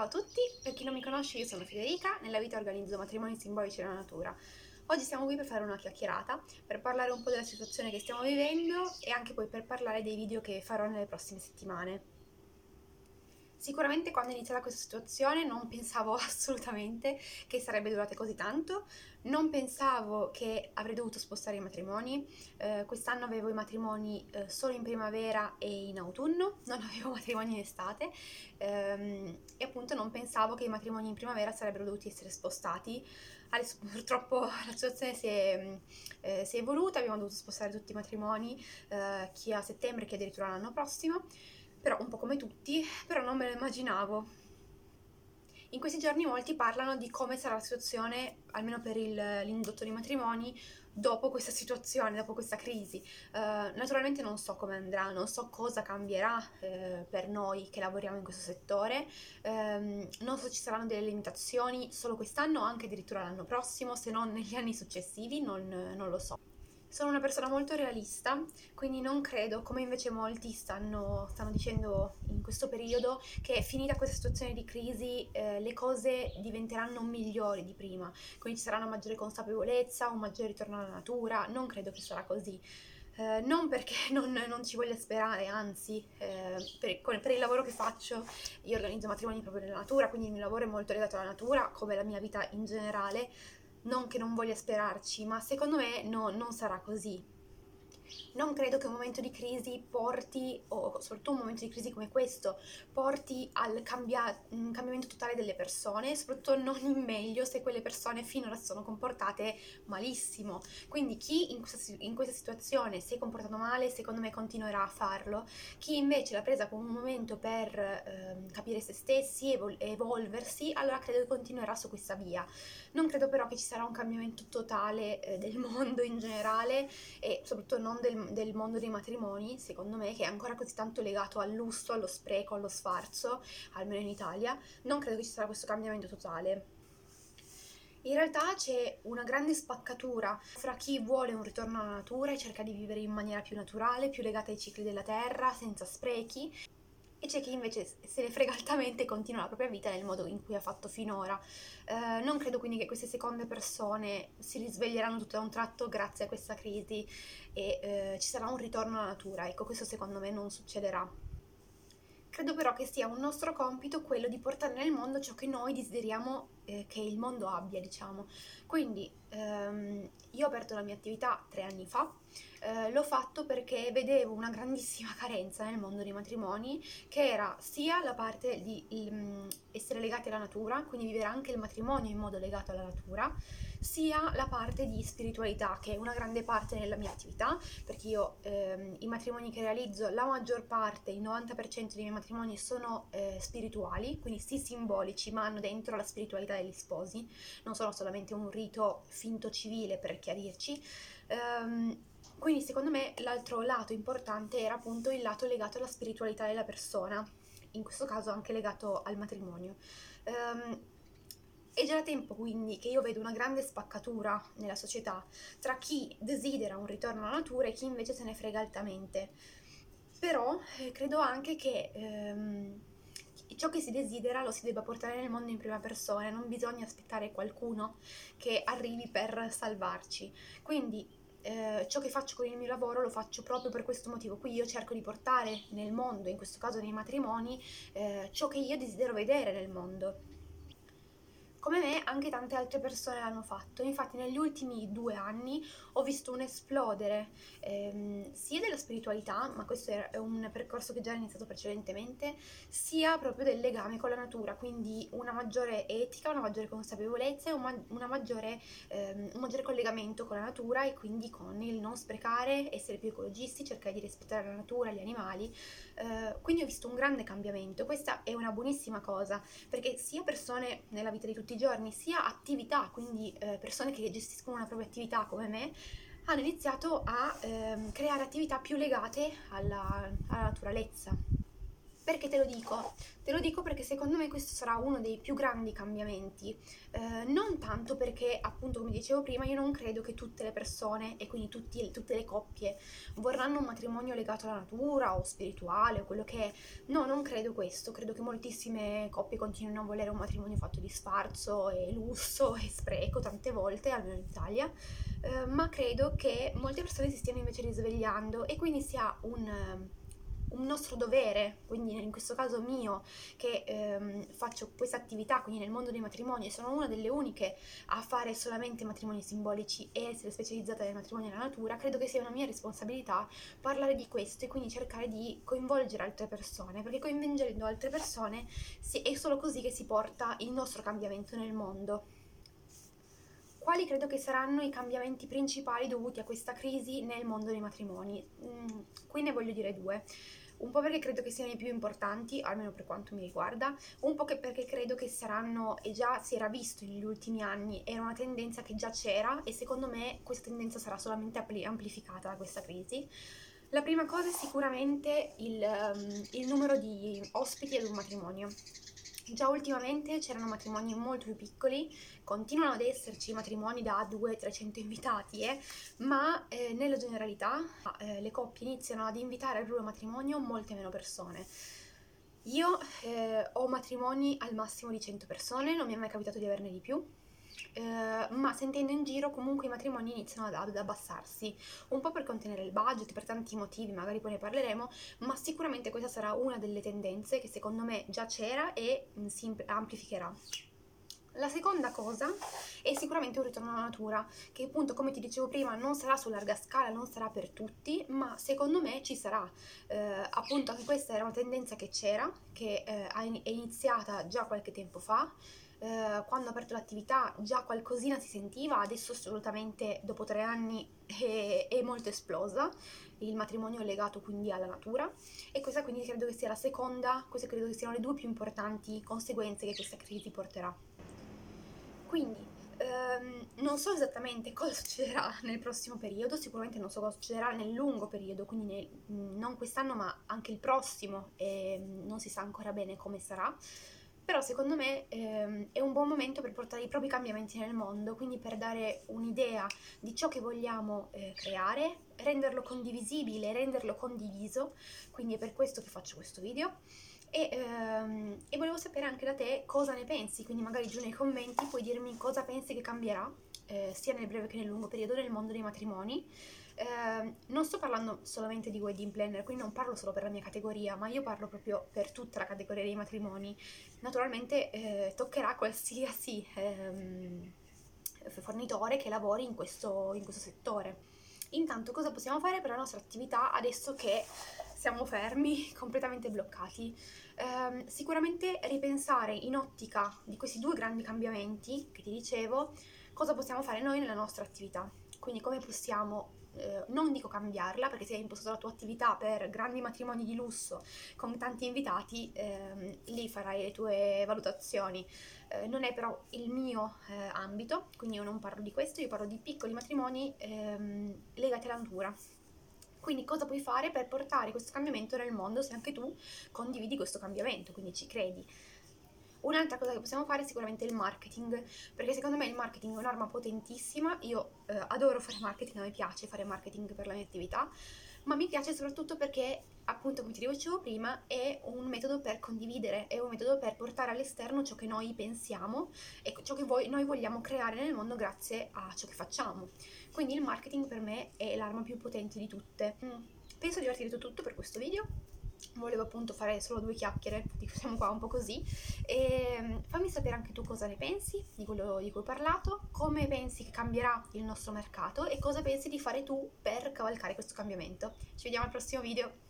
Ciao a tutti, per chi non mi conosce io sono Federica, nella vita organizzo matrimoni simbolici nella natura. Oggi siamo qui per fare una chiacchierata, per parlare un po' della situazione che stiamo vivendo e anche poi per parlare dei video che farò nelle prossime settimane. Sicuramente quando è iniziata questa situazione non pensavo assolutamente che sarebbe durata così tanto, non pensavo che avrei dovuto spostare i matrimoni, eh, quest'anno avevo i matrimoni eh, solo in primavera e in autunno, non avevo matrimoni in estate ehm, e appunto non pensavo che i matrimoni in primavera sarebbero dovuti essere spostati. Adesso purtroppo la situazione si è, eh, si è evoluta, abbiamo dovuto spostare tutti i matrimoni, eh, chi a settembre, chi addirittura l'anno prossimo però un po' come tutti, però non me lo immaginavo. In questi giorni molti parlano di come sarà la situazione, almeno per il, l'indotto dei matrimoni, dopo questa situazione, dopo questa crisi. Uh, naturalmente non so come andrà, non so cosa cambierà uh, per noi che lavoriamo in questo settore, uh, non so se ci saranno delle limitazioni solo quest'anno o anche addirittura l'anno prossimo, se non negli anni successivi, non, non lo so. Sono una persona molto realista, quindi non credo, come invece molti stanno, stanno dicendo in questo periodo, che finita questa situazione di crisi eh, le cose diventeranno migliori di prima, quindi ci sarà una maggiore consapevolezza, un maggiore ritorno alla natura, non credo che sarà così. Eh, non perché non, non, ci voglia sperare, anzi, eh, per, per, il lavoro che faccio, io organizzo matrimoni proprio nella natura, quindi il mio lavoro è molto legato alla natura, come la mia vita in generale, non che non voglia sperarci, ma secondo me no, non sarà così non credo che un momento di crisi porti, o soprattutto un momento di crisi come questo, porti al cambia- cambiamento totale delle persone, soprattutto non in meglio se quelle persone finora si sono comportate malissimo. Quindi chi in questa, in questa situazione si è comportato male, secondo me continuerà a farlo. Chi invece l'ha presa come un momento per eh, capire se stessi, evol- evolversi, allora credo che continuerà su questa via. Non credo però che ci sarà un cambiamento totale eh, del mondo in generale e soprattutto non del del, mondo dei matrimoni, secondo me, che è ancora così tanto legato al lusso, allo spreco, allo sfarzo, almeno in Italia, non credo che ci sarà questo cambiamento totale. In realtà c'è una grande spaccatura fra chi vuole un ritorno alla natura e cerca di vivere in maniera più naturale, più legata ai cicli della terra, senza sprechi, e c'è chi invece se ne frega altamente e continua la propria vita nel modo in cui ha fatto finora. Eh, non credo quindi che queste seconde persone si risveglieranno tutto da un tratto grazie a questa crisi e eh, ci sarà un ritorno alla natura. Ecco, questo secondo me non succederà. Credo però che sia un nostro compito quello di portare nel mondo ciò che noi desideriamo eh, che il mondo abbia, diciamo. Quindi ehm, io ho aperto la mia attività tre anni fa, eh, l'ho fatto perché vedevo una grandissima carenza nel mondo dei matrimoni, che era sia la parte di il, essere legati alla natura, quindi vivere anche il matrimonio in modo legato alla natura, sia la parte di spiritualità, che è una grande parte nella mia attività, perché io ehm, i matrimoni che realizzo, la maggior parte, il 90% dei miei matrimoni sono eh, spirituali, quindi sì simbolici, ma hanno dentro la spiritualità degli sposi, non sono solamente un rito finto civile per chiarirci. Um, quindi secondo me l'altro lato importante era appunto il lato legato alla spiritualità della persona, in questo caso anche legato al matrimonio. Um, è già da tempo quindi che io vedo una grande spaccatura nella società tra chi desidera un ritorno alla natura e chi invece se ne frega altamente. Però eh, credo anche che ehm, ciò che si desidera lo si debba portare nel mondo in prima persona, non bisogna aspettare qualcuno che arrivi per salvarci. Quindi eh, ciò che faccio con il mio lavoro lo faccio proprio per questo motivo. Qui io cerco di portare nel mondo, in questo caso nei matrimoni, eh, ciò che io desidero vedere nel mondo. Come me anche tante altre persone l'hanno fatto, infatti negli ultimi due anni ho visto un esplodere ehm, sia della spiritualità, ma questo è un percorso che già era iniziato precedentemente, sia proprio del legame con la natura, quindi una maggiore etica, una maggiore consapevolezza e un, ma- maggiore, ehm, un maggiore collegamento con la natura e quindi con il non sprecare, essere più ecologisti, cercare di rispettare la natura, gli animali. Eh, quindi ho visto un grande cambiamento, questa è una buonissima cosa, perché sia persone nella vita di tutti tutti i giorni, sia attività, quindi eh, persone che gestiscono una propria attività come me, hanno iniziato a ehm, creare attività più legate alla, alla naturalezza Perché te lo dico? Te lo dico perché secondo me questo sarà uno dei più grandi cambiamenti, eh, non tanto perché appunto come dicevo prima io non credo che tutte le persone e quindi tutti, tutte le coppie vorranno un matrimonio legato alla natura o spirituale o quello che è, no non credo questo, credo che moltissime coppie continuino a volere un matrimonio fatto di sfarzo e lusso e spreco tante volte, almeno in Italia, eh, ma credo che molte persone si stiano invece risvegliando e quindi sia un un nostro dovere, quindi in questo caso mio, che ehm, faccio questa attività, quindi nel mondo dei matrimoni, e sono una delle uniche a fare solamente matrimoni simbolici e essere specializzata nel matrimonio nella natura, credo che sia una mia responsabilità parlare di questo e quindi cercare di coinvolgere altre persone, perché coinvolgendo altre persone si, è solo così che si porta il nostro cambiamento nel mondo. Quali credo che saranno i cambiamenti principali dovuti a questa crisi nel mondo dei matrimoni? Mm, qui ne voglio dire due un po' perché credo che siano i più importanti, almeno per quanto mi riguarda, un po' perché credo che saranno, e già si era visto negli ultimi anni, era una tendenza che già c'era e secondo me questa tendenza sarà solamente amplificata da questa crisi. La prima cosa è sicuramente il, um, il numero di ospiti ad un matrimonio. Già ultimamente c'erano matrimoni molto più piccoli, continuano ad esserci matrimoni da 200-300 invitati, eh, ma eh, nella generalità eh, le coppie iniziano ad invitare al loro matrimonio molte meno persone. Io eh, ho matrimoni al massimo di 100 persone, non mi è mai capitato di averne di più, eh, ma sentendo in giro comunque i matrimoni iniziano ad, ad, abbassarsi, un po' per contenere il budget, per tanti motivi, magari poi ne parleremo, ma sicuramente questa sarà una delle tendenze che secondo me già c'era e mh, mm, si amplificherà. La seconda cosa è sicuramente un ritorno alla natura, che appunto come ti dicevo prima non sarà su larga scala, non sarà per tutti, ma secondo me ci sarà. Eh, appunto anche questa era una tendenza che c'era, che eh, è iniziata già qualche tempo fa, eh, quando ho aperto l'attività già qualcosina si sentiva, adesso assolutamente dopo tre anni è, è molto esplosa, il matrimonio è legato quindi alla natura. E questa quindi credo che sia la seconda, queste credo che siano le due più importanti conseguenze che questa crisi porterà. Quindi ehm, non so esattamente cosa succederà nel prossimo periodo, sicuramente non so cosa succederà nel lungo periodo, quindi nel, non quest'anno ma anche il prossimo e non si sa ancora bene come sarà però secondo me ehm, è un buon momento per portare i propri cambiamenti nel mondo, quindi per dare un'idea di ciò che vogliamo eh, creare, renderlo condivisibile, renderlo condiviso, quindi è per questo che faccio questo video. E, ehm, e volevo sapere anche da te cosa ne pensi, quindi magari giù nei commenti puoi dirmi cosa pensi che cambierà, eh, sia nel breve che nel lungo periodo nel mondo dei matrimoni eh, non sto parlando solamente di wedding planner, quindi non parlo solo per la mia categoria, ma io parlo proprio per tutta la categoria dei matrimoni. Naturalmente eh, toccherà qualsiasi ehm, fornitore che lavori in questo, in questo settore. Intanto cosa possiamo fare per la nostra attività adesso che siamo fermi, completamente bloccati? Eh, sicuramente ripensare in ottica di questi due grandi cambiamenti che ti dicevo, cosa possiamo fare noi nella nostra attività. Quindi come possiamo eh, non dico cambiarla perché se hai impostato la tua attività per grandi matrimoni di lusso con tanti invitati, ehm, lì farai le tue valutazioni. Eh, non è però il mio eh, ambito, quindi io non parlo di questo, io parlo di piccoli matrimoni ehm, legati alla natura. Quindi cosa puoi fare per portare questo cambiamento nel mondo se anche tu condividi questo cambiamento, quindi ci credi. Un'altra cosa che possiamo fare è sicuramente il marketing, perché secondo me il marketing è un'arma potentissima, io eh, adoro fare marketing, a me piace fare marketing per la mia attività, ma mi piace soprattutto perché, appunto, come ti dicevo prima, è un metodo per condividere, è un metodo per portare all'esterno ciò che noi pensiamo e ciò che voi, noi vogliamo creare nel mondo grazie a ciò che facciamo. Quindi il marketing per me è l'arma più potente di tutte. Mm. Penso di aver detto tutto per questo video volevo appunto fare solo due chiacchiere, siamo qua un po' così, e mm, fammi sapere anche tu cosa ne pensi di quello di cui ho parlato, come pensi che cambierà il nostro mercato e cosa pensi di fare tu per cavalcare questo cambiamento. Ci vediamo al prossimo video!